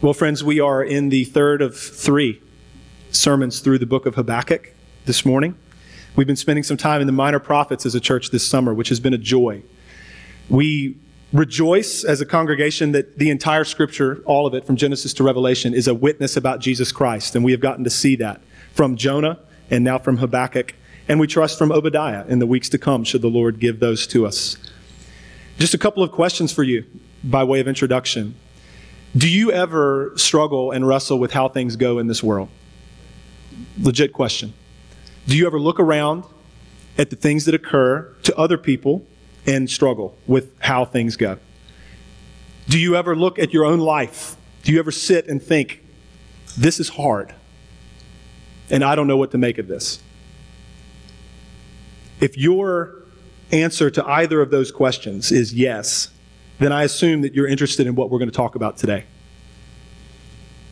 Well, friends, we are in the third of three sermons through the book of Habakkuk this morning. We've been spending some time in the minor prophets as a church this summer, which has been a joy. We rejoice as a congregation that the entire scripture, all of it from Genesis to Revelation, is a witness about Jesus Christ. And we have gotten to see that from Jonah and now from Habakkuk. And we trust from Obadiah in the weeks to come, should the Lord give those to us. Just a couple of questions for you by way of introduction. Do you ever struggle and wrestle with how things go in this world? Legit question. Do you ever look around at the things that occur to other people and struggle with how things go? Do you ever look at your own life? Do you ever sit and think, this is hard, and I don't know what to make of this? If your answer to either of those questions is yes, then I assume that you're interested in what we're going to talk about today.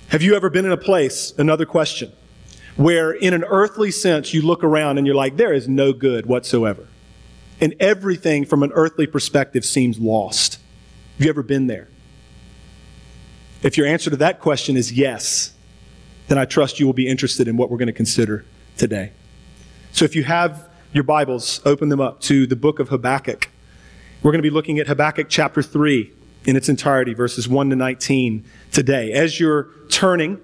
Have you ever been in a place, another question, where in an earthly sense you look around and you're like, there is no good whatsoever? and everything from an earthly perspective seems lost. Have you ever been there? If your answer to that question is yes, then I trust you will be interested in what we're going to consider today. So if you have your Bibles, open them up to the book of Habakkuk. We're going to be looking at Habakkuk chapter 3 in its entirety, verses 1 to 19 today. As you're turning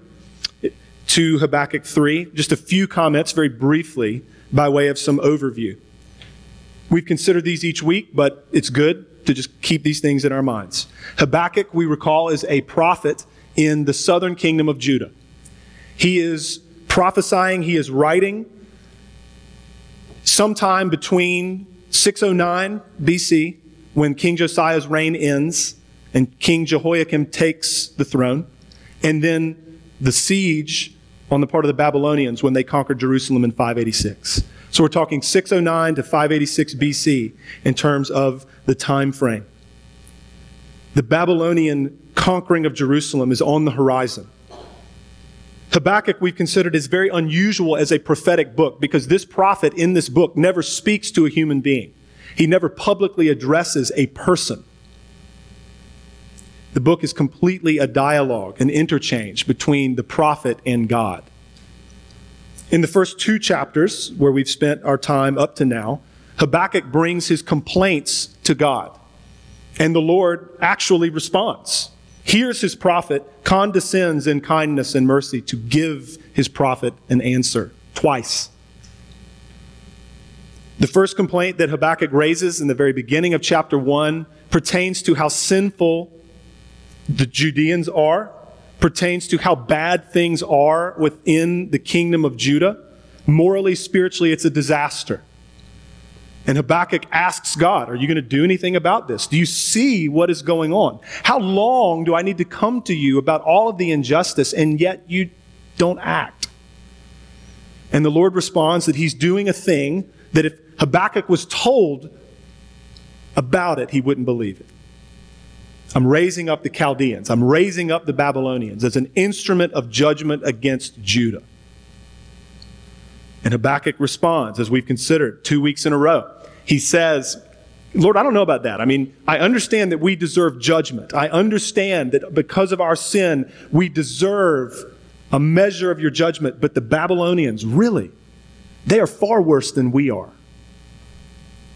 to Habakkuk 3, just a few comments very briefly by way of some overview. We've considered these each week, but it's good to just keep these things in our minds. Habakkuk, we recall, is a prophet in the southern kingdom of Judah. He is prophesying, he is writing sometime between 609 BC, when King Josiah's reign ends and King Jehoiakim takes the throne, and then the siege on the part of the Babylonians when they conquered Jerusalem in 586. So we're talking 609 to 586 BC in terms of the time frame. The Babylonian conquering of Jerusalem is on the horizon. Habakkuk we've considered is very unusual as a prophetic book because this prophet in this book never speaks to a human being. He never publicly addresses a person. The book is completely a dialogue, an interchange between the prophet and God. In the first two chapters, where we've spent our time up to now, Habakkuk brings his complaints to God. And the Lord actually responds. Hears his prophet, condescends in kindness and mercy to give his prophet an answer twice. The first complaint that Habakkuk raises in the very beginning of chapter 1 pertains to how sinful the Judeans are pertains to how bad things are within the kingdom of Judah. Morally, spiritually, it's a disaster. And Habakkuk asks God, Are you going to do anything about this? Do you see what is going on? How long do I need to come to you about all of the injustice and yet you don't act? And the Lord responds that he's doing a thing that if Habakkuk was told about it, he wouldn't believe it. I'm raising up the Chaldeans. I'm raising up the Babylonians as an instrument of judgment against Judah. And Habakkuk responds, as we've considered two weeks in a row. He says, Lord, I don't know about that. I mean, I understand that we deserve judgment. I understand that because of our sin, we deserve a measure of your judgment. But the Babylonians, really, they are far worse than we are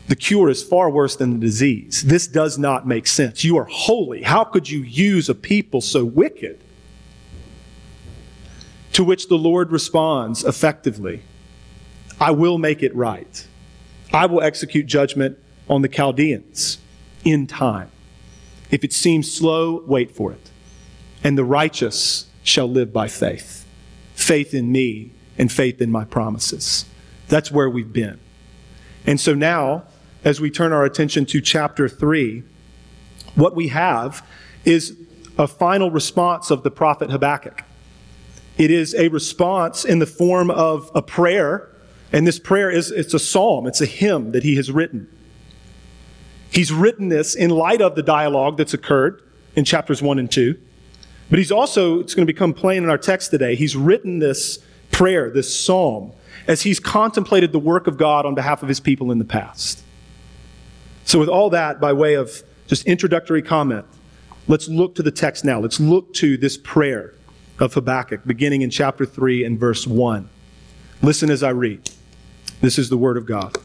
the cure is far worse than the disease. This does not make sense. You are holy. How could you use a people so wicked? To which the Lord responds effectively I will make it right. I will execute judgment on the Chaldeans in time. If it seems slow, wait for it. And the righteous shall live by faith faith in me and faith in my promises. That's where we've been. And so now, as we turn our attention to chapter 3, what we have is a final response of the prophet Habakkuk. It is a response in the form of a prayer, and this prayer is it's a psalm, it's a hymn that he has written. He's written this in light of the dialogue that's occurred in chapters 1 and 2. But he's also, it's going to become plain in our text today, he's written this prayer, this psalm, as he's contemplated the work of God on behalf of his people in the past. So, with all that by way of just introductory comment, Let's look to the text now. Let's look to this prayer of Habakkuk, beginning in chapter 3 and verse 1. Listen as I read. This is the word of God.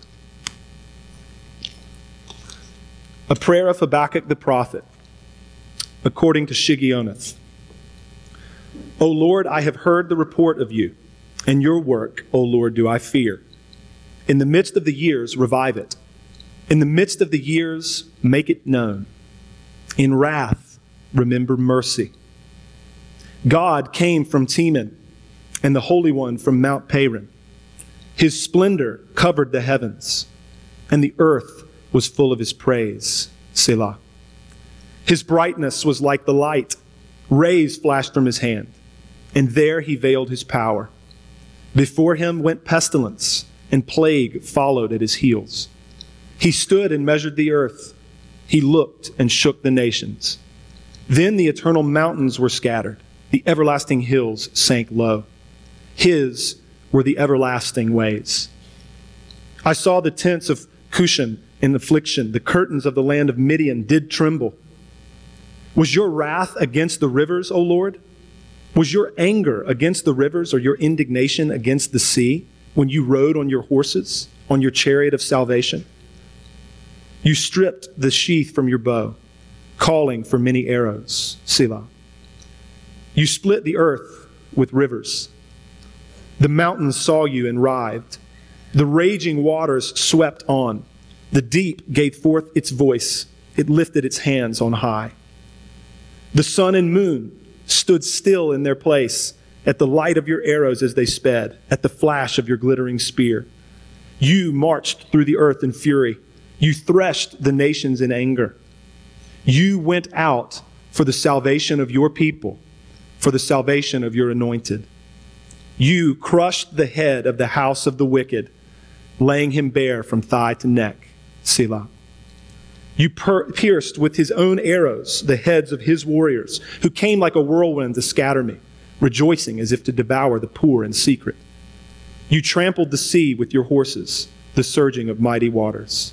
A prayer of Habakkuk the prophet, according to Shigionoth. O Lord, I have heard the report of you, and your work, O Lord, do I fear. In the midst of the years, revive it. In the midst of the years, make it known. In wrath, remember mercy. God came from Teman, and the Holy One from Mount Paran. His splendor covered the heavens, and the earth was full of his praise. Selah. His brightness was like the light. Rays flashed from his hand, and there he veiled his power. Before him went pestilence, and plague followed at his heels. He stood and measured the earth. He looked and shook the nations. Then the eternal mountains were scattered, the everlasting hills sank low. His were the everlasting ways. I saw the tents of Cushan in affliction. The curtains of the land of Midian did tremble. Was your wrath against the rivers, O Lord? Was your anger against the rivers or your indignation against the sea when you rode on your horses, on your chariot of salvation? You stripped the sheath from your bow, calling for many arrows. Selah. You split the earth with rivers. The mountains saw you and writhed. The raging waters swept on. The deep gave forth its voice. It lifted its hands on high. The sun and moon stood still in their place at the light of your arrows as they sped, at the flash of your glittering spear. You marched through the earth in fury. You threshed the nations in anger. You went out for the salvation of your people, for the salvation of your anointed. You crushed the head of the house of the wicked, laying him bare from thigh to neck. Selah. You per- pierced with his own arrows the heads of his warriors, who came like a whirlwind to scatter me, rejoicing as if to devour the poor in secret. You trampled the sea with your horses, the surging of mighty waters.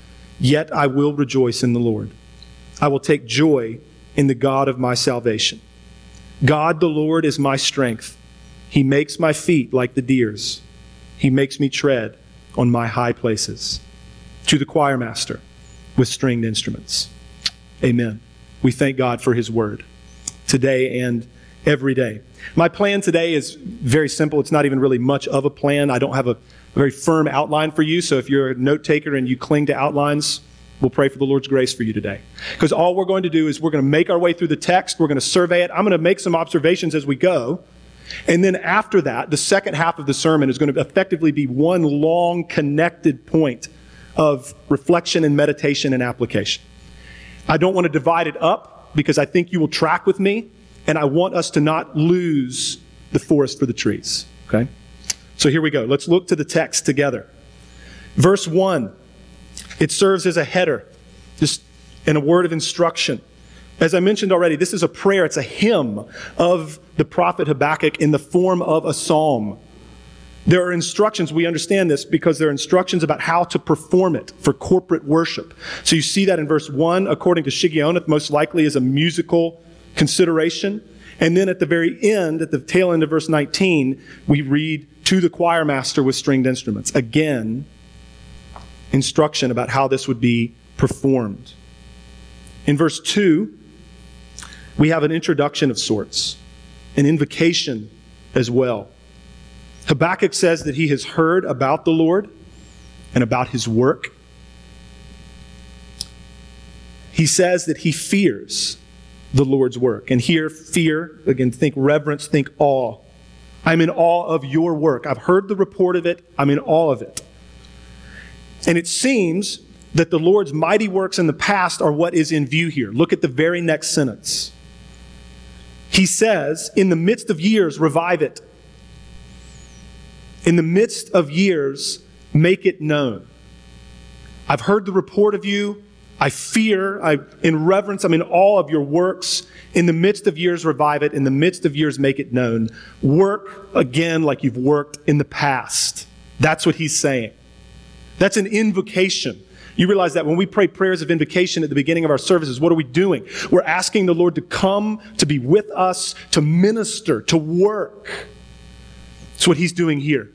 yet I will rejoice in the Lord. I will take joy in the God of my salvation. God the Lord is my strength. He makes my feet like the deer's. He makes me tread on my high places. To the choir master with stringed instruments. Amen. We thank God for his word today and every day. My plan today is very simple. It's not even really much of a plan. I don't have a, a very firm outline for you. So if you're a note taker and you cling to outlines, We'll pray for the Lord's grace for you today. Because all we're going to do is we're going to make our way through the text, we're going to survey it. I'm going to make some observations as we go. And then after that, the second half of the sermon is going to effectively be one long connected point of reflection and meditation and application. I don't want to divide it up because I think you will track with me, and I want us to not lose the forest for the trees. Okay? So here we go. Let's look to the text together. Verse 1 it serves as a header, just in a word of instruction. As I mentioned already, this is a prayer, it's a hymn of the prophet Habakkuk in the form of a psalm. There are instructions, we understand this because there are instructions about how to perform it for corporate worship. So you see that in verse 1, according to Shigionoth, most likely is a musical consideration. And then at the very end, at the tail end of verse 19, we read to the choir master with stringed instruments. Again, instruction about how this would be performed. In verse 2, we have an introduction of sorts, an invocation as well. Habakkuk says that he has heard about the Lord and about his work. He says that he fears the Lord's work. And here, fear, again, think reverence, think awe. I'm in awe of your work. I've heard the report of it, I'm in awe of it. And it seems that the Lord's mighty works in the past are what is in view here. Look at the very next sentence. He says, In the midst of years, revive it. In the midst of years, make it known. I've heard the report of you. I fear, I, in reverence, I'm in awe of your works. In the midst of years, revive it. In the midst of years, make it known. Work again like you've worked in the past. That's what he's saying. That's an invocation. You realize that when we pray prayers of invocation at the beginning of our services, what are we doing? We're asking the Lord to come, to be with us, to minister, to work. That's what he's doing here.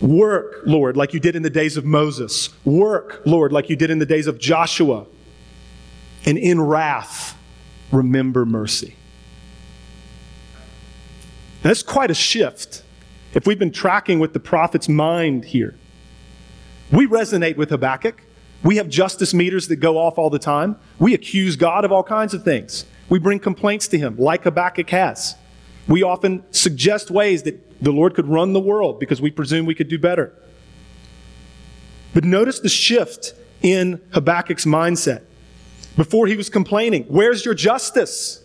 Work, Lord, like you did in the days of Moses. Work, Lord, like you did in the days of Joshua. And in wrath, remember mercy. Now, that's quite a shift if we've been tracking with the prophet's mind here. We resonate with Habakkuk. We have justice meters that go off all the time. We accuse God of all kinds of things. We bring complaints to him, like Habakkuk has. We often suggest ways that the Lord could run the world because we presume we could do better. But notice the shift in Habakkuk's mindset. Before he was complaining, Where's your justice?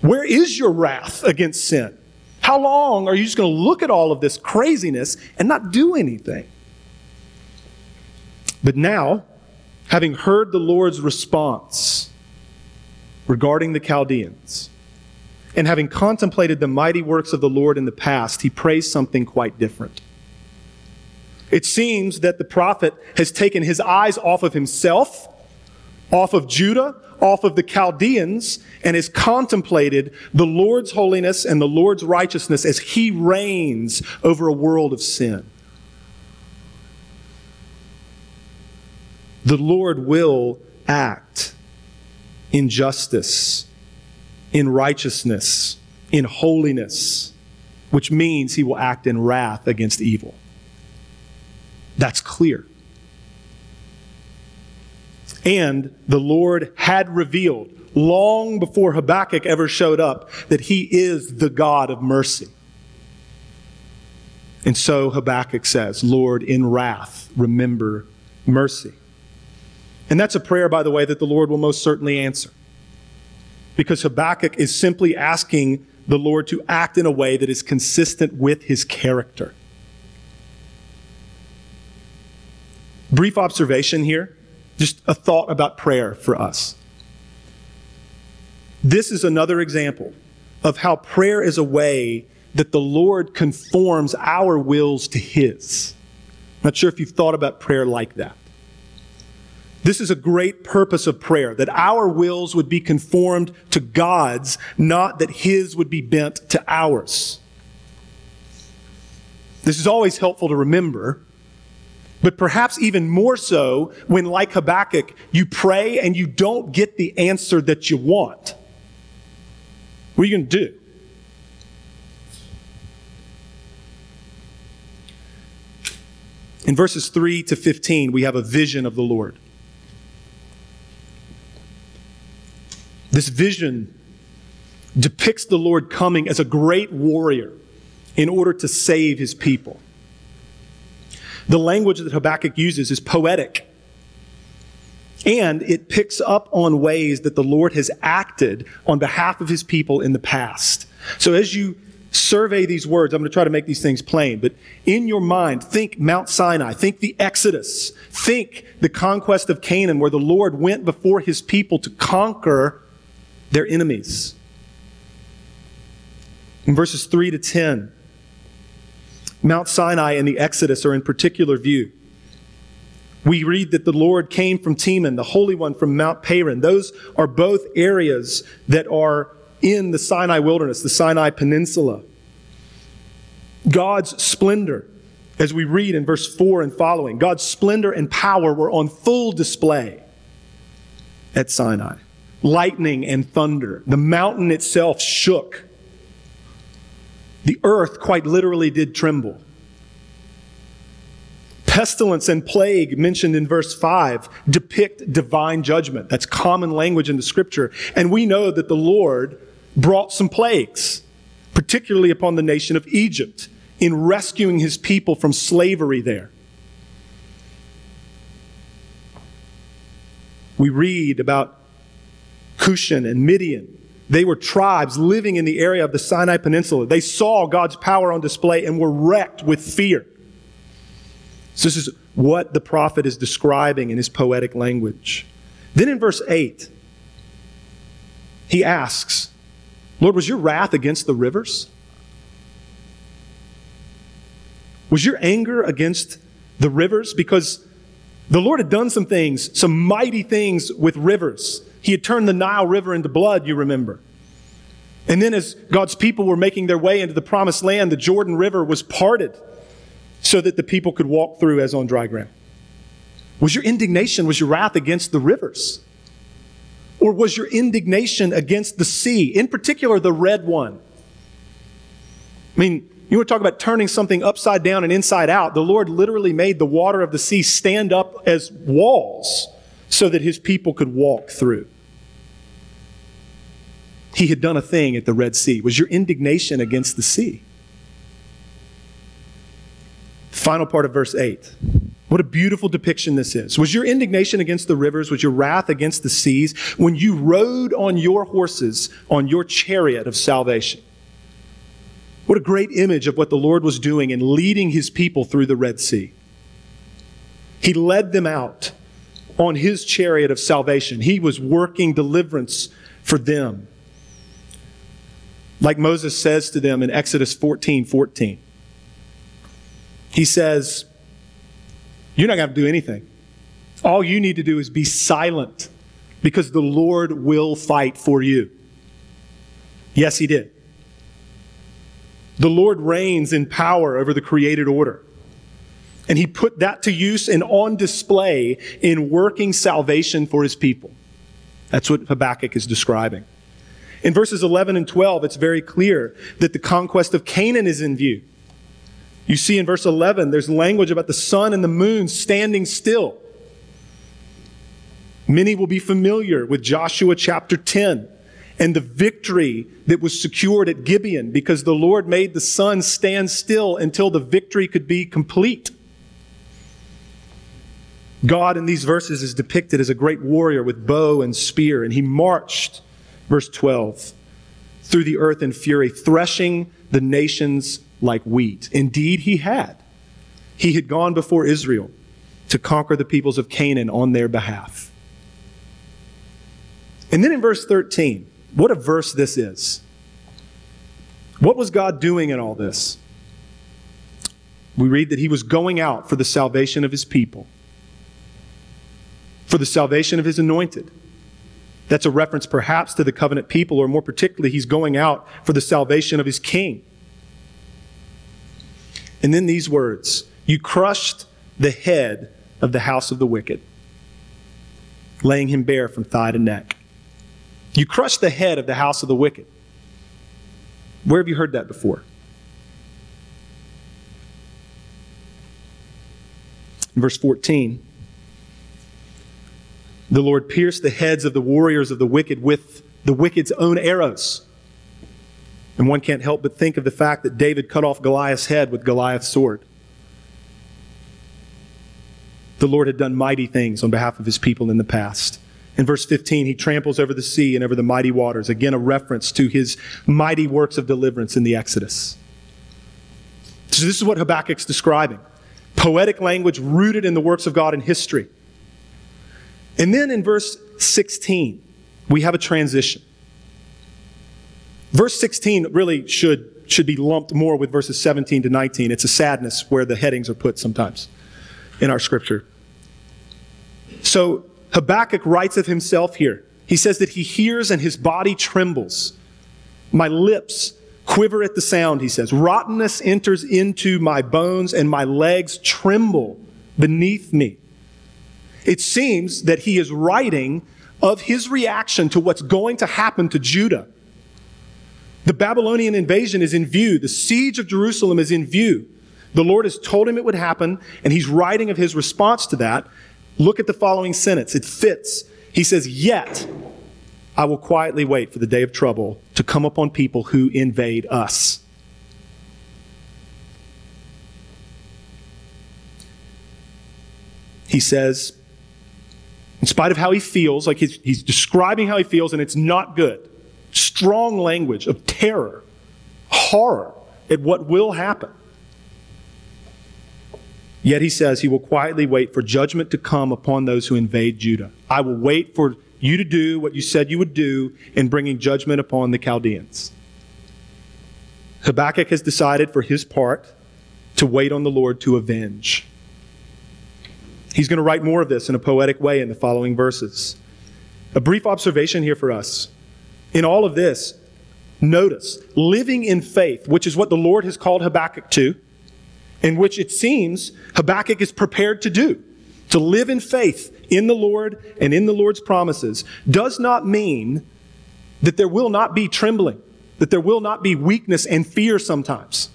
Where is your wrath against sin? How long are you just going to look at all of this craziness and not do anything? But now, having heard the Lord's response regarding the Chaldeans, and having contemplated the mighty works of the Lord in the past, he prays something quite different. It seems that the prophet has taken his eyes off of himself, off of Judah, off of the Chaldeans, and has contemplated the Lord's holiness and the Lord's righteousness as he reigns over a world of sin. The Lord will act in justice in righteousness, in holiness, which means he will act in wrath against evil. That's clear. And the Lord had revealed long before Habakkuk ever showed up that he is the God of mercy. And so Habakkuk says, Lord, in wrath, remember mercy. And that's a prayer, by the way, that the Lord will most certainly answer because Habakkuk is simply asking the Lord to act in a way that is consistent with his character. Brief observation here, just a thought about prayer for us. This is another example of how prayer is a way that the Lord conforms our wills to his. Not sure if you've thought about prayer like that. This is a great purpose of prayer, that our wills would be conformed to God's, not that His would be bent to ours. This is always helpful to remember, but perhaps even more so when, like Habakkuk, you pray and you don't get the answer that you want. What are you going to do? In verses 3 to 15, we have a vision of the Lord. This vision depicts the Lord coming as a great warrior in order to save his people. The language that Habakkuk uses is poetic. And it picks up on ways that the Lord has acted on behalf of his people in the past. So as you survey these words, I'm going to try to make these things plain, but in your mind, think Mount Sinai, think the Exodus, think the conquest of Canaan, where the Lord went before his people to conquer their enemies. In verses 3 to 10, Mount Sinai and the Exodus are in particular view. We read that the Lord came from Teman, the Holy One from Mount Paran. Those are both areas that are in the Sinai wilderness, the Sinai Peninsula. God's splendor, as we read in verse 4 and following, God's splendor and power were on full display at Sinai lightning and thunder. The mountain itself shook. The earth quite literally did tremble. Pestilence and plague, mentioned in verse 5, depict divine judgment. That's common language in the scripture. And we know that the Lord brought some plagues, particularly upon the nation of Egypt, in rescuing his people from slavery there. We read about Cushan and Midian. They were tribes living in the area of the Sinai Peninsula. They saw God's power on display and were wrecked with fear. So, this is what the prophet is describing in his poetic language. Then in verse 8, he asks, Lord, was your wrath against the rivers? Was your anger against the rivers? Because the Lord had done some things, some mighty things with rivers. He had turned the Nile River into blood, you remember. And then, as God's people were making their way into the promised land, the Jordan River was parted so that the people could walk through as on dry ground. Was your indignation, was your wrath against the rivers? Or was your indignation against the sea, in particular the red one? I mean, you want to talk about turning something upside down and inside out. The Lord literally made the water of the sea stand up as walls so that his people could walk through. He had done a thing at the Red Sea. Was your indignation against the sea? Final part of verse 8. What a beautiful depiction this is. Was your indignation against the rivers? Was your wrath against the seas when you rode on your horses on your chariot of salvation? What a great image of what the Lord was doing in leading his people through the Red Sea. He led them out on his chariot of salvation. He was working deliverance for them. Like Moses says to them in Exodus 14 14. He says, You're not going to do anything. All you need to do is be silent because the Lord will fight for you. Yes, he did. The Lord reigns in power over the created order. And he put that to use and on display in working salvation for his people. That's what Habakkuk is describing. In verses 11 and 12, it's very clear that the conquest of Canaan is in view. You see in verse 11, there's language about the sun and the moon standing still. Many will be familiar with Joshua chapter 10 and the victory that was secured at Gibeon because the Lord made the sun stand still until the victory could be complete. God in these verses is depicted as a great warrior with bow and spear, and he marched, verse 12, through the earth in fury, threshing the nations like wheat. Indeed, he had. He had gone before Israel to conquer the peoples of Canaan on their behalf. And then in verse 13, what a verse this is. What was God doing in all this? We read that he was going out for the salvation of his people, for the salvation of his anointed. That's a reference perhaps to the covenant people, or more particularly, he's going out for the salvation of his king. And then these words You crushed the head of the house of the wicked, laying him bare from thigh to neck. You crushed the head of the house of the wicked. Where have you heard that before? Verse 14, the Lord pierced the heads of the warriors of the wicked with the wicked's own arrows. And one can't help but think of the fact that David cut off Goliath's head with Goliath's sword. The Lord had done mighty things on behalf of his people in the past. In verse 15, he tramples over the sea and over the mighty waters. Again, a reference to his mighty works of deliverance in the Exodus. So, this is what Habakkuk's describing poetic language rooted in the works of God in history. And then in verse 16, we have a transition. Verse 16 really should, should be lumped more with verses 17 to 19. It's a sadness where the headings are put sometimes in our scripture. So, Habakkuk writes of himself here. He says that he hears and his body trembles. My lips quiver at the sound, he says. Rottenness enters into my bones and my legs tremble beneath me. It seems that he is writing of his reaction to what's going to happen to Judah. The Babylonian invasion is in view. The siege of Jerusalem is in view. The Lord has told him it would happen, and he's writing of his response to that. Look at the following sentence. It fits. He says, Yet I will quietly wait for the day of trouble to come upon people who invade us. He says, in spite of how he feels, like he's, he's describing how he feels, and it's not good. Strong language of terror, horror at what will happen. Yet he says he will quietly wait for judgment to come upon those who invade Judah. I will wait for you to do what you said you would do in bringing judgment upon the Chaldeans. Habakkuk has decided for his part to wait on the Lord to avenge. He's going to write more of this in a poetic way in the following verses. A brief observation here for us. In all of this, notice living in faith, which is what the Lord has called Habakkuk to, in which it seems Habakkuk is prepared to do. To live in faith in the Lord and in the Lord's promises does not mean that there will not be trembling, that there will not be weakness and fear sometimes.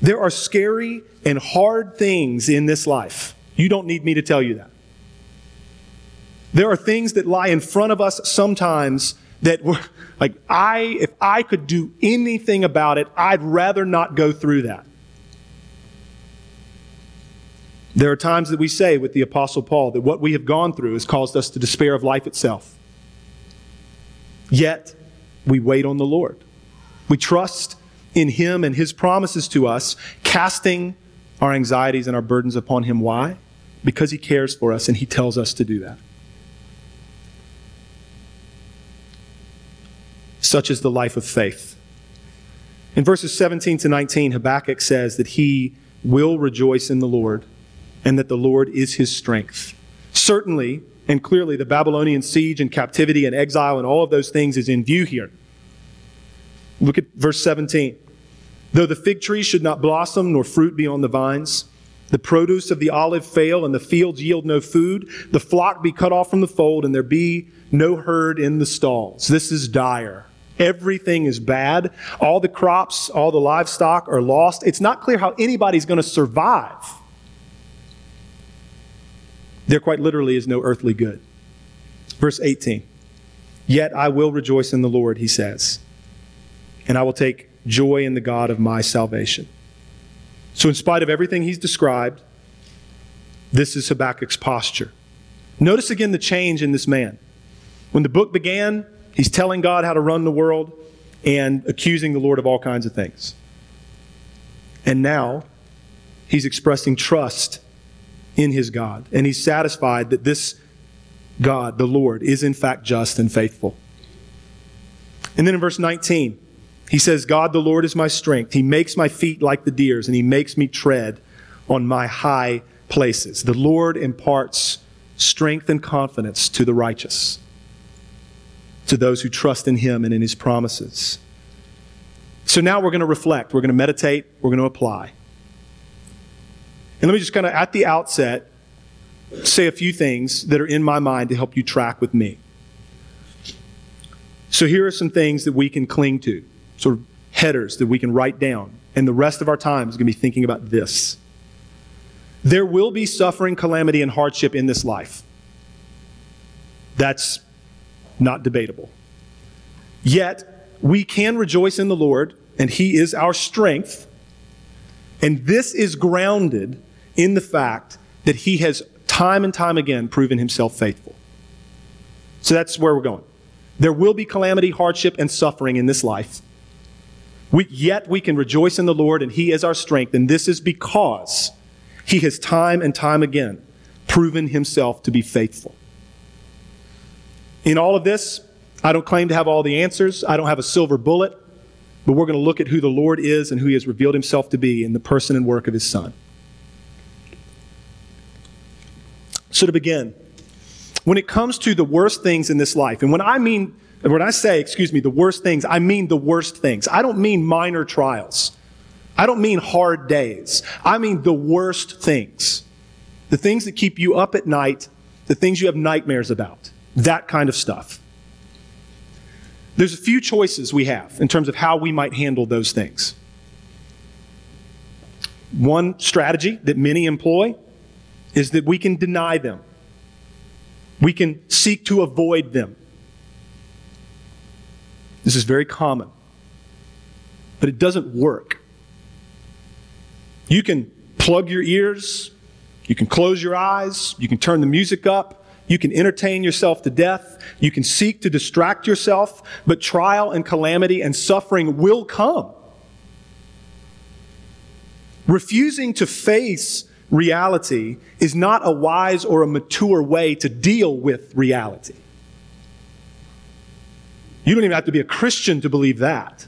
There are scary and hard things in this life. You don't need me to tell you that. There are things that lie in front of us sometimes that were like I if I could do anything about it, I'd rather not go through that. There are times that we say with the Apostle Paul that what we have gone through has caused us to despair of life itself. Yet, we wait on the Lord. We trust in Him and His promises to us, casting our anxieties and our burdens upon Him. Why? Because He cares for us and He tells us to do that. Such is the life of faith. In verses 17 to 19, Habakkuk says that he will rejoice in the Lord and that the Lord is his strength. Certainly and clearly, the Babylonian siege and captivity and exile and all of those things is in view here. Look at verse 17. Though the fig tree should not blossom, nor fruit be on the vines, the produce of the olive fail, and the fields yield no food, the flock be cut off from the fold, and there be no herd in the stalls. This is dire. Everything is bad. All the crops, all the livestock are lost. It's not clear how anybody's going to survive there quite literally is no earthly good. Verse 18 Yet I will rejoice in the Lord, he says, and I will take joy in the God of my salvation. So, in spite of everything he's described, this is Habakkuk's posture. Notice again the change in this man. When the book began, he's telling God how to run the world and accusing the Lord of all kinds of things. And now he's expressing trust in his God. And he's satisfied that this God, the Lord, is in fact just and faithful. And then in verse 19, he says, God the Lord is my strength. He makes my feet like the deer's, and he makes me tread on my high places. The Lord imparts strength and confidence to the righteous, to those who trust in him and in his promises. So now we're going to reflect, we're going to meditate, we're going to apply. And let me just kind of, at the outset, say a few things that are in my mind to help you track with me. So here are some things that we can cling to, sort of headers that we can write down. And the rest of our time is going to be thinking about this. There will be suffering, calamity, and hardship in this life. That's not debatable. Yet, we can rejoice in the Lord, and He is our strength. And this is grounded in the fact that he has time and time again proven himself faithful. So that's where we're going. There will be calamity, hardship, and suffering in this life. We, yet we can rejoice in the Lord, and He is our strength. And this is because He has time and time again proven Himself to be faithful. In all of this, I don't claim to have all the answers. I don't have a silver bullet, but we're going to look at who the Lord is and who He has revealed Himself to be in the person and work of His Son. So, to begin, when it comes to the worst things in this life, and when I mean, when I say, excuse me, the worst things, I mean the worst things. I don't mean minor trials. I don't mean hard days. I mean the worst things. The things that keep you up at night, the things you have nightmares about, that kind of stuff. There's a few choices we have in terms of how we might handle those things. One strategy that many employ is that we can deny them. We can seek to avoid them. This is very common, but it doesn't work. You can plug your ears, You can close your eyes, you can turn the music up, you can entertain yourself to death, you can seek to distract yourself, but trial and calamity and suffering will come. Refusing to face reality is not a wise or a mature way to deal with reality. You don't even have to be a Christian to believe that.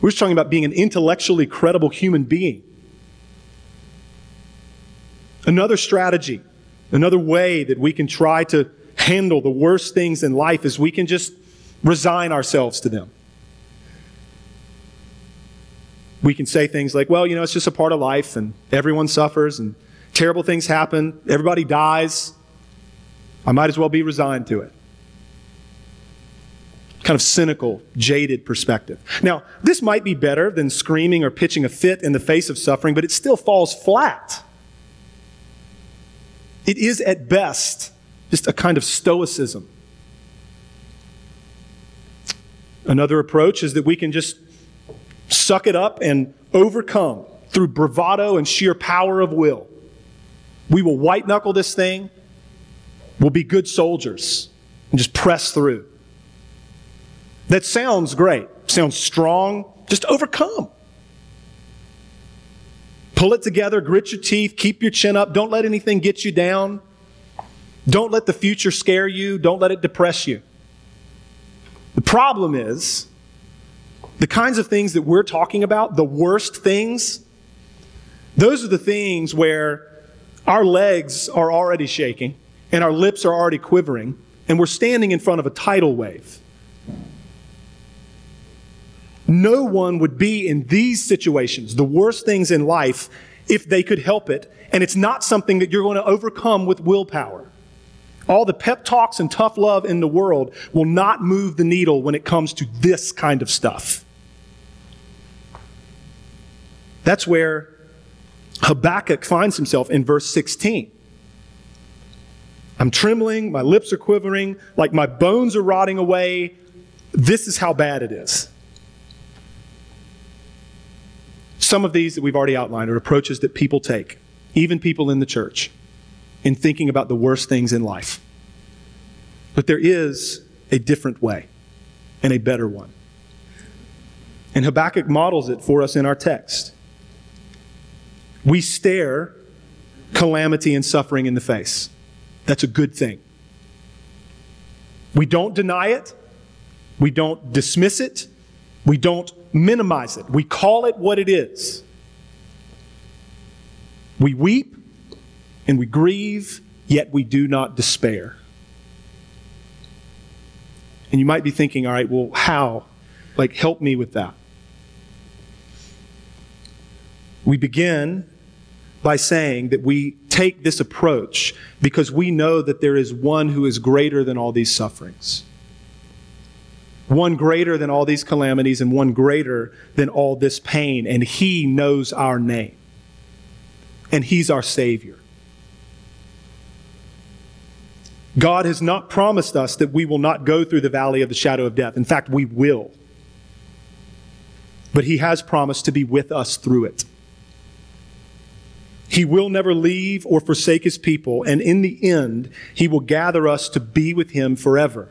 We're just talking about being an intellectually credible human being. Another strategy, another way that we can try to handle the worst things in life is we can just resign ourselves to them. We can say things like, well, you know, it's just a part of life and everyone suffers and terrible things happen, everybody dies. I might as well be resigned to it. Kind of cynical, jaded perspective. Now, this might be better than screaming or pitching a fit in the face of suffering, but it still falls flat. It is at best just a kind of stoicism. Another approach is that we can just suck it up and overcome through bravado and sheer power of will. We will white knuckle this thing. We'll be good soldiers and just press through. That sounds great, sounds strong. Just overcome. Pull it together, grit your teeth, keep your chin up. Don't let anything get you down. Don't let the future scare you. Don't let it depress you. The problem is the kinds of things that we're talking about, the worst things, those are the things where our legs are already shaking and our lips are already quivering and we're standing in front of a tidal wave. No one would be in these situations, the worst things in life, if they could help it. And it's not something that you're going to overcome with willpower. All the pep talks and tough love in the world will not move the needle when it comes to this kind of stuff. That's where Habakkuk finds himself in verse 16. I'm trembling, my lips are quivering, like my bones are rotting away. This is how bad it is. Some of these that we've already outlined are approaches that people take, even people in the church, in thinking about the worst things in life. But there is a different way and a better one. And Habakkuk models it for us in our text. We stare calamity and suffering in the face. That's a good thing. We don't deny it. We don't dismiss it. We don't minimize it. We call it what it is. We weep and we grieve, yet we do not despair. And you might be thinking, all right, well, how? Like, help me with that. We begin by saying that we take this approach because we know that there is one who is greater than all these sufferings one greater than all these calamities and one greater than all this pain. And He knows our name. And He's our Savior. God has not promised us that we will not go through the valley of the shadow of death. In fact, we will. But He has promised to be with us through it. He will never leave or forsake His people, and in the end, He will gather us to be with Him forever.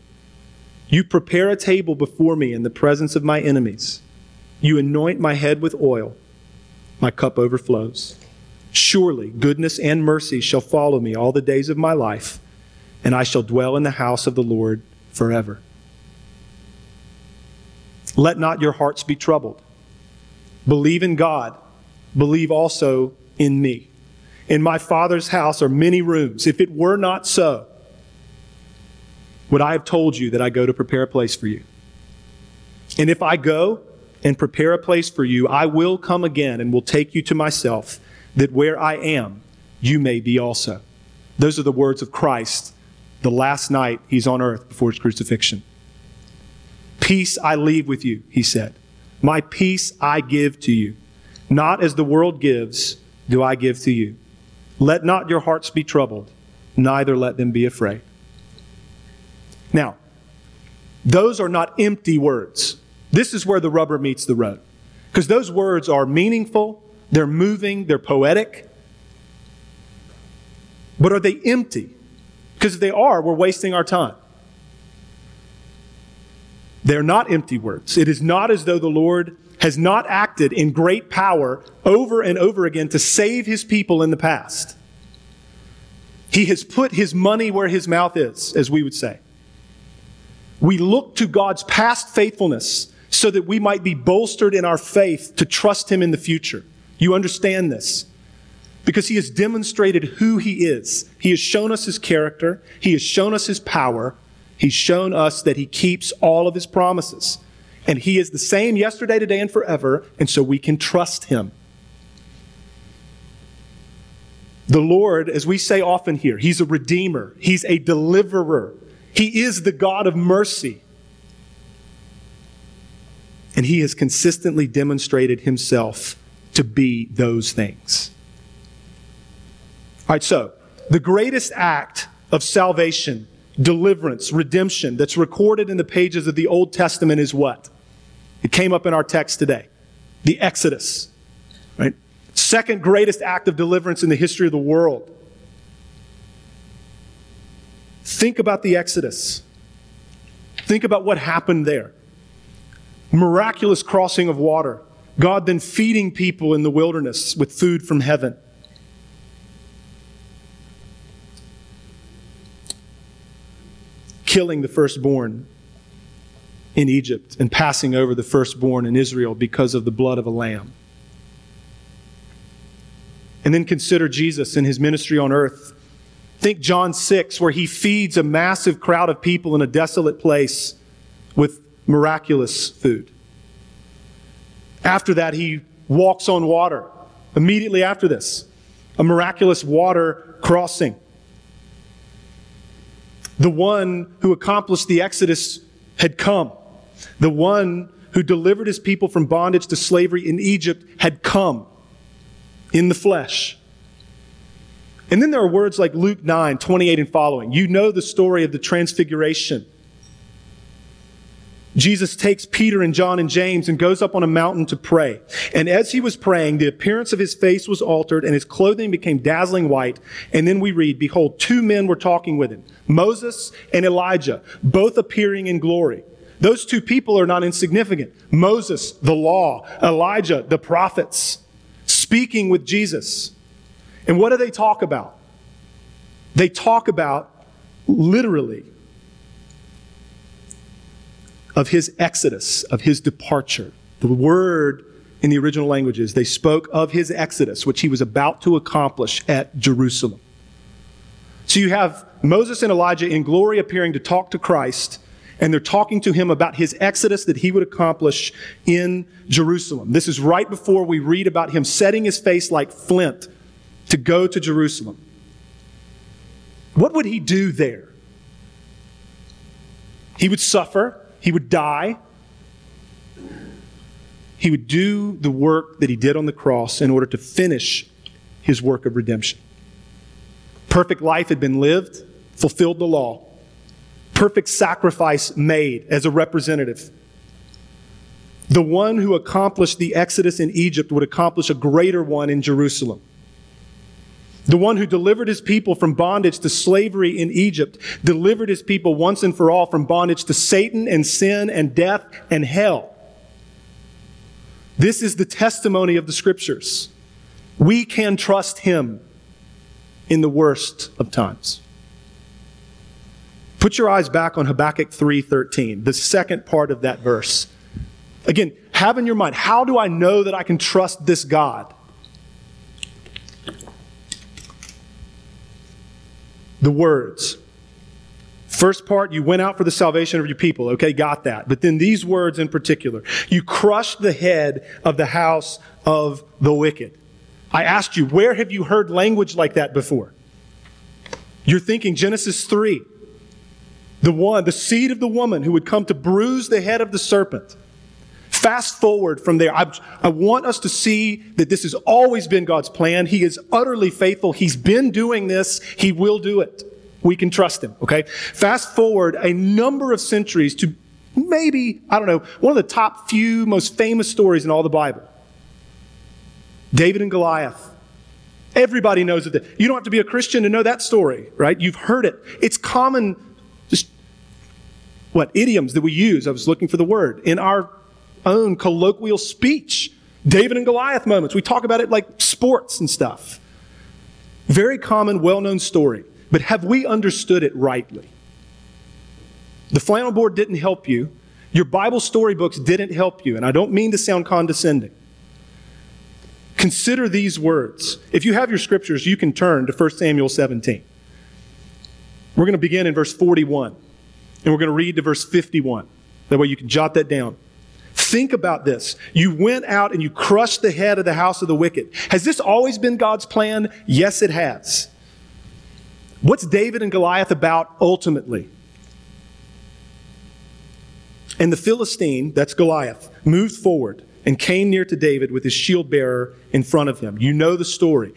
You prepare a table before me in the presence of my enemies. You anoint my head with oil. My cup overflows. Surely goodness and mercy shall follow me all the days of my life, and I shall dwell in the house of the Lord forever. Let not your hearts be troubled. Believe in God. Believe also in me. In my Father's house are many rooms. If it were not so, would I have told you that I go to prepare a place for you? And if I go and prepare a place for you, I will come again and will take you to myself, that where I am, you may be also. Those are the words of Christ the last night he's on earth before his crucifixion. Peace I leave with you, he said. My peace I give to you. Not as the world gives, do I give to you. Let not your hearts be troubled, neither let them be afraid. Now, those are not empty words. This is where the rubber meets the road. Because those words are meaningful, they're moving, they're poetic. But are they empty? Because if they are, we're wasting our time. They're not empty words. It is not as though the Lord has not acted in great power over and over again to save his people in the past. He has put his money where his mouth is, as we would say. We look to God's past faithfulness so that we might be bolstered in our faith to trust him in the future. You understand this? Because he has demonstrated who he is. He has shown us his character. He has shown us his power. He's shown us that he keeps all of his promises. And he is the same yesterday, today, and forever, and so we can trust him. The Lord, as we say often here, he's a redeemer, he's a deliverer, he is the God of mercy. And he has consistently demonstrated himself to be those things. All right, so the greatest act of salvation deliverance, redemption that's recorded in the pages of the Old Testament is what? It came up in our text today. The Exodus, right? Second greatest act of deliverance in the history of the world. Think about the Exodus. Think about what happened there. Miraculous crossing of water. God then feeding people in the wilderness with food from heaven. killing the firstborn in Egypt and passing over the firstborn in Israel because of the blood of a lamb. And then consider Jesus and his ministry on earth. Think John 6, where he feeds a massive crowd of people in a desolate place with miraculous food. After that, he walks on water. Immediately after this, a miraculous water crossing. The one who accomplished the Exodus had come. The one who delivered his people from bondage to slavery in Egypt had come in the flesh. And then there are words like Luke 9, 28 and following. You know the story of the transfiguration. Jesus takes Peter and John and James and goes up on a mountain to pray. And as he was praying, the appearance of his face was altered and his clothing became dazzling white. And then we read, behold, two men were talking with him, Moses and Elijah, both appearing in glory. Those two people are not insignificant. Moses, the law, Elijah, the prophets, speaking with Jesus. And what do they talk about? They talk about literally of his exodus, of his departure. The word in the original languages, they spoke of his exodus, which he was about to accomplish at Jerusalem. So you have Moses and Elijah in glory appearing to talk to Christ, and they're talking to him about his exodus that he would accomplish in Jerusalem. This is right before we read about him setting his face like flint to go to Jerusalem. What would he do there? He would suffer. He would die. He would do the work that he did on the cross in order to finish his work of redemption. Perfect life had been lived, fulfilled the law. Perfect sacrifice made as a representative. The one who accomplished the exodus in Egypt would accomplish a greater one in Jerusalem. The one who delivered his people from bondage to slavery in Egypt delivered his people once and for all from bondage to Satan and sin and death and hell. This is the testimony of the scriptures. We can trust him in the worst of times. Put your eyes back on Habakkuk 3:13, the second part of that verse. Again, have in your mind, how do I know that I can trust this God? The words. First part, you went out for the salvation of your people. Okay, got that. But then these words in particular. You crushed the head of the house of the wicked. I asked you, where have you heard language like that before? You're thinking Genesis 3. The one, the seed of the woman who would come to bruise the head of the serpent. Fast forward from there. I, I, want us to see that this has always been God's plan. He is utterly faithful. He's been doing this. He will do it. We can trust him, okay? Fast forward a number of centuries to maybe, I don't know, one of the top few most famous stories in all the Bible. David and Goliath. Everybody knows it. You don't have to be a Christian to know that story, right? You've heard it. It's common, just what idioms that we use. I was looking for the word in our own colloquial speech. David and Goliath moments. We talk about it like sports and stuff. Very common, well known story. But have we understood it rightly? The flannel board didn't help you. Your Bible storybooks didn't help you. And I don't mean to sound condescending. Consider these words. If you have your scriptures, you can turn to 1 Samuel 17. We're going to begin in verse 41, and we're going to read to verse 51. That way you can jot that down. Think about this. You went out and you crushed the head of the house of the wicked. Has this always been God's plan? Yes, it has. What's David and Goliath about ultimately? And the Philistine, that's Goliath, moved forward and came near to David with his shield bearer in front of him. You know the story.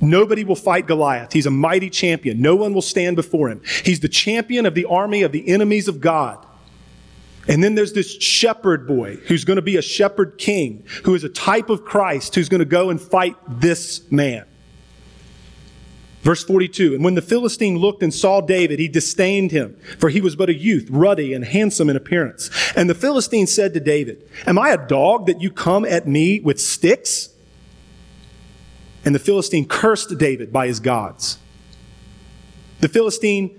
Nobody will fight Goliath. He's a mighty champion. No one will stand before him. He's the champion of the army of the enemies of God. And then there's this shepherd boy who's going to be a shepherd king, who is a type of Christ, who's going to go and fight this man. Verse 42 And when the Philistine looked and saw David, he disdained him, for he was but a youth, ruddy and handsome in appearance. And the Philistine said to David, Am I a dog that you come at me with sticks? And the Philistine cursed David by his gods. The Philistine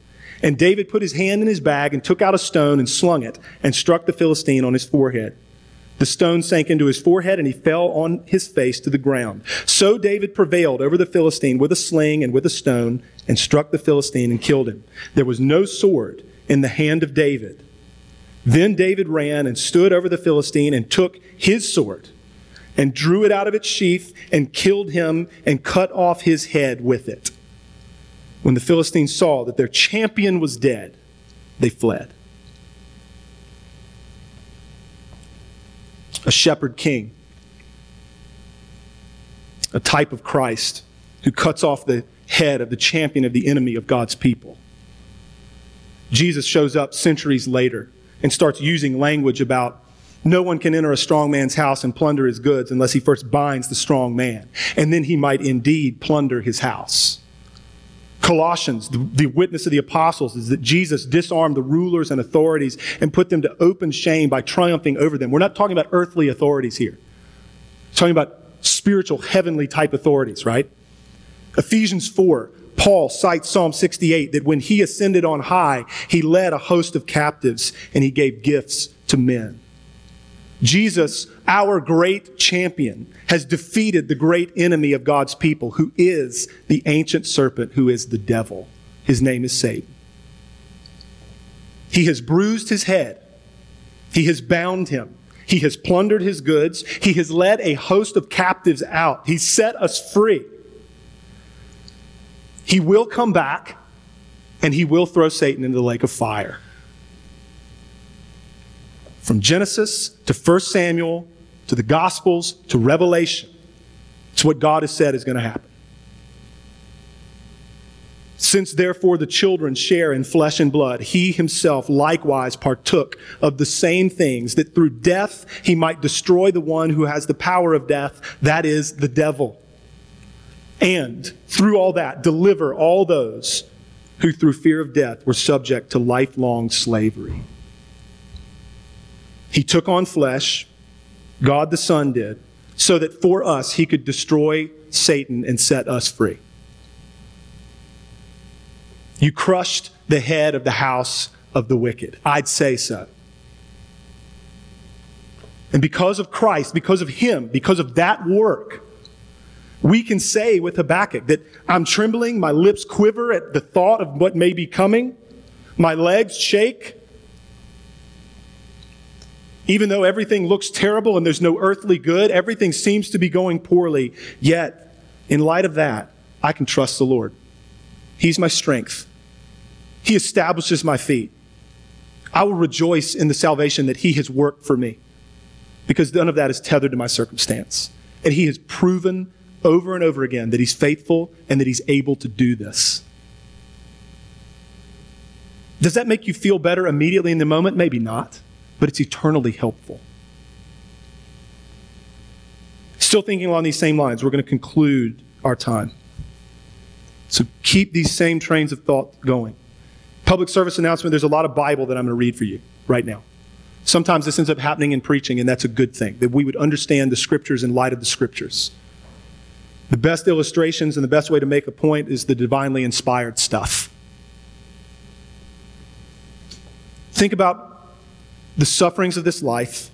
And David put his hand in his bag and took out a stone and slung it and struck the Philistine on his forehead. The stone sank into his forehead and he fell on his face to the ground. So David prevailed over the Philistine with a sling and with a stone and struck the Philistine and killed him. There was no sword in the hand of David. Then David ran and stood over the Philistine and took his sword and drew it out of its sheath and killed him and cut off his head with it. When the Philistines saw that their champion was dead, they fled. A shepherd king, a type of Christ who cuts off the head of the champion of the enemy of God's people. Jesus shows up centuries later and starts using language about no one can enter a strong man's house and plunder his goods unless he first binds the strong man, and then he might indeed plunder his house. Colossians, the, the, witness of the apostles, is that Jesus disarmed the rulers and authorities and put them to open shame by triumphing over them. We're not talking about earthly authorities here. We're talking about spiritual, heavenly type authorities, right? Ephesians 4, Paul cites Psalm 68 that when he ascended on high, he led a host of captives and he gave gifts to men. Jesus, our great champion, has defeated the great enemy of God's people, who is the ancient serpent, who is the devil. His name is Satan. He has bruised his head. He has bound him. He has plundered his goods. He has led a host of captives out. He set us free. He will come back and he will throw Satan into the lake of fire. From Genesis to 1 Samuel to the Gospels to Revelation, it's what God has said is going to happen. Since therefore the children share in flesh and blood, he himself likewise partook of the same things, that through death he might destroy the one who has the power of death, that is, the devil. And through all that, deliver all those who through fear of death were subject to lifelong slavery. He took on flesh, God the Son did, so that for us he could destroy Satan and set us free. You crushed the head of the house of the wicked. I'd say so. And because of Christ, because of Him, because of that work, we can say with Habakkuk that I'm trembling, my lips quiver at the thought of what may be coming, my legs shake. Even though everything looks terrible and there's no earthly good, everything seems to be going poorly, yet, in light of that, I can trust the Lord. He's my strength. He establishes my feet. I will rejoice in the salvation that He has worked for me because none of that is tethered to my circumstance. And He has proven over and over again that He's faithful and that He's able to do this. Does that make you feel better immediately in the moment? Maybe not, but it's eternally helpful. Still thinking along these same lines, we're going to conclude our time. So keep these same trains of thought going public service announcement, there's a lot of Bible that I'm going to read for you right now. Sometimes this ends up happening in preaching, and that's a good thing, that we would understand the scriptures in light of the scriptures. The best illustrations and the best way to make a point is the divinely inspired stuff. Think about the sufferings of this life,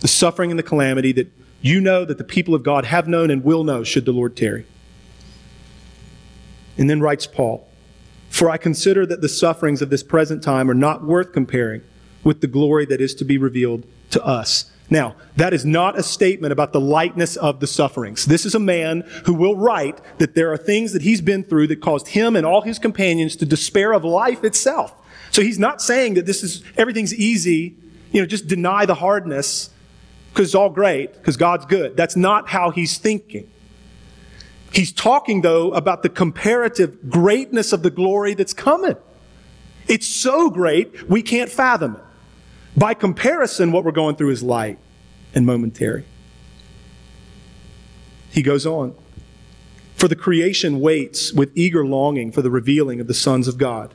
the suffering and the calamity that you know that the people of God have known and will know should the Lord tarry. And then writes Paul for I consider that the sufferings of this present time are not worth comparing with the glory that is to be revealed to us. Now, that is not a statement about the lightness of the sufferings. This is a man who will write that there are things that he's been through that caused him and all his companions to despair of life itself. So he's not saying that this is, everything's easy, you know, just deny the hardness because it's all great, because God's good. That's not how he's thinking. He's talking, though, about the comparative greatness of the glory that's coming. It's so great, we can't fathom it. By comparison, what we're going through is light and momentary. He goes on. For the creation waits with eager longing for the revealing of the sons of God.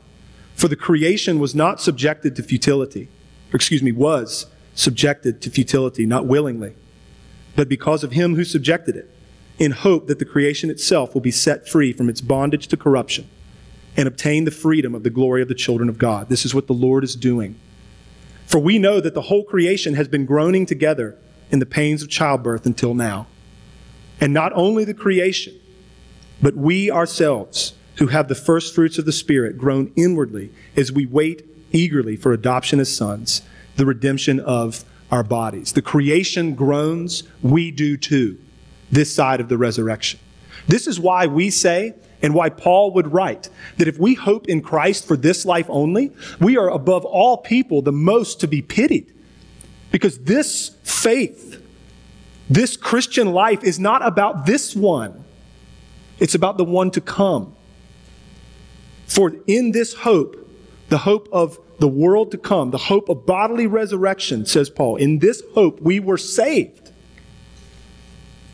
For the creation was not subjected to futility, or excuse me, was subjected to futility, not willingly, but because of him who subjected it in hope that the creation itself will be set free from its bondage to corruption and obtain the freedom of the glory of the children of God. This is what the Lord is doing. For we know that the whole creation has been groaning together in the pains of childbirth until now. And not only the creation, but we ourselves, who have the first fruits of the Spirit, groan inwardly as we wait eagerly for adoption as sons, the redemption of our bodies. The creation groans, we do too this side of the resurrection. This is why we say, and why Paul would write, that if we hope in Christ for this life only, we are above all people the most to be pitied. Because this faith, this Christian life is not about this one, it's about the one to come. For in this hope, the hope of the world to come, the hope of bodily resurrection, says Paul, in this hope we were saved.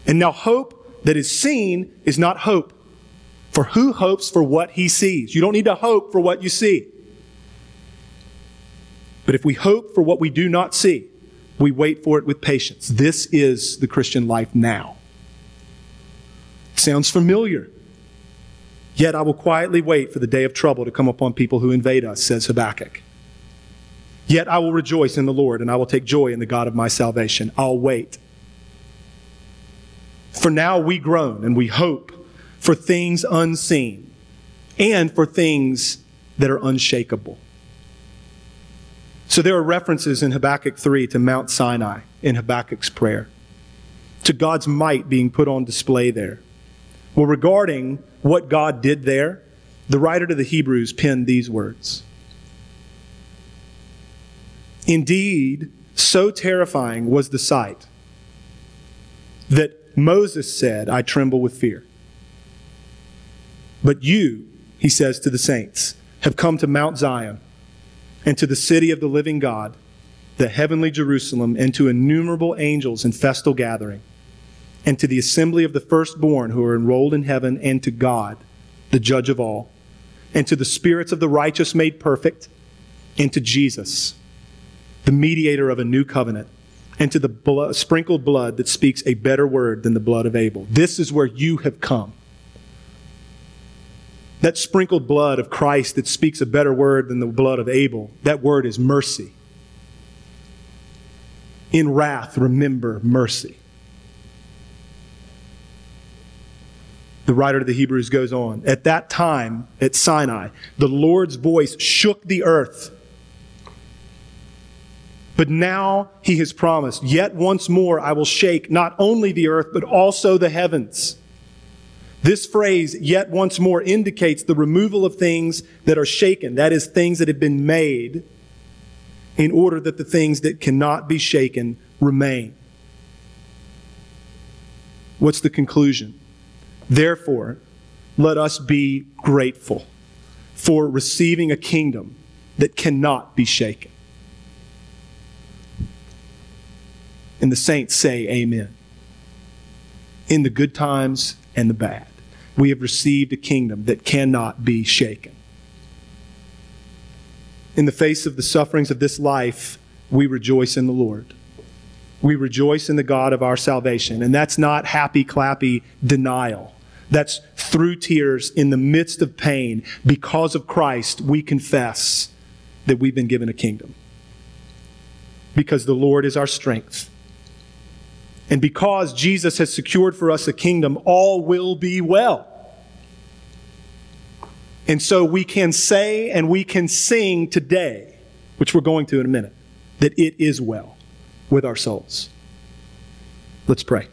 And now, hope that is seen is not hope. For who hopes for what he sees? You don't need to hope for what you see. But if we hope for what we do not see, we wait for it with patience. This is the Christian life now. Sounds familiar. Yet I will quietly wait for the day of trouble to come upon people who invade us, says Habakkuk. Yet I will rejoice in the Lord, and I will take joy in the God of my salvation. I'll wait. For now we groan and we hope for things unseen and for things that are unshakable. So there are references in Habakkuk 3 to Mount Sinai in Habakkuk's prayer, to God's might being put on display there. Well, regarding what God did there, the writer to the Hebrews penned these words Indeed, so terrifying was the sight that Moses said, I tremble with fear. But you, he says to the saints, have come to Mount Zion and to the city of the living God, the heavenly Jerusalem, and to innumerable angels in festal gathering, and to the assembly of the firstborn who are enrolled in heaven, and to God, the judge of all, and to the spirits of the righteous made perfect, and to Jesus, the mediator of a new covenant, and to the blood, sprinkled blood that speaks a better word than the blood of Abel. This is where you have come. That sprinkled blood of Christ that speaks a better word than the blood of Abel, that word is mercy. In wrath, remember mercy. The writer of the Hebrews goes on. At that time, at Sinai, the Lord's voice shook the earth. But now he has promised, yet once more I will shake not only the earth, but also the heavens. This phrase, yet once more, indicates the removal of things that are shaken, that is, things that have been made, in order that the things that cannot be shaken remain. What's the conclusion? Therefore, let us be grateful for receiving a kingdom that cannot be shaken. And the saints say, Amen. In the good times and the bad we have received a kingdom that cannot be shaken. In the face of the sufferings of this life, we rejoice in the Lord. We rejoice in the God of our salvation. And that's not happy, clappy denial. That's through tears in the midst of pain. Because of Christ, we confess that we've been given a kingdom. Because the Lord is our strength. And because Jesus has secured for us a kingdom, all will be well. And so we can say and we can sing today, which we're going to in a minute, that it is well with our souls. Let's pray.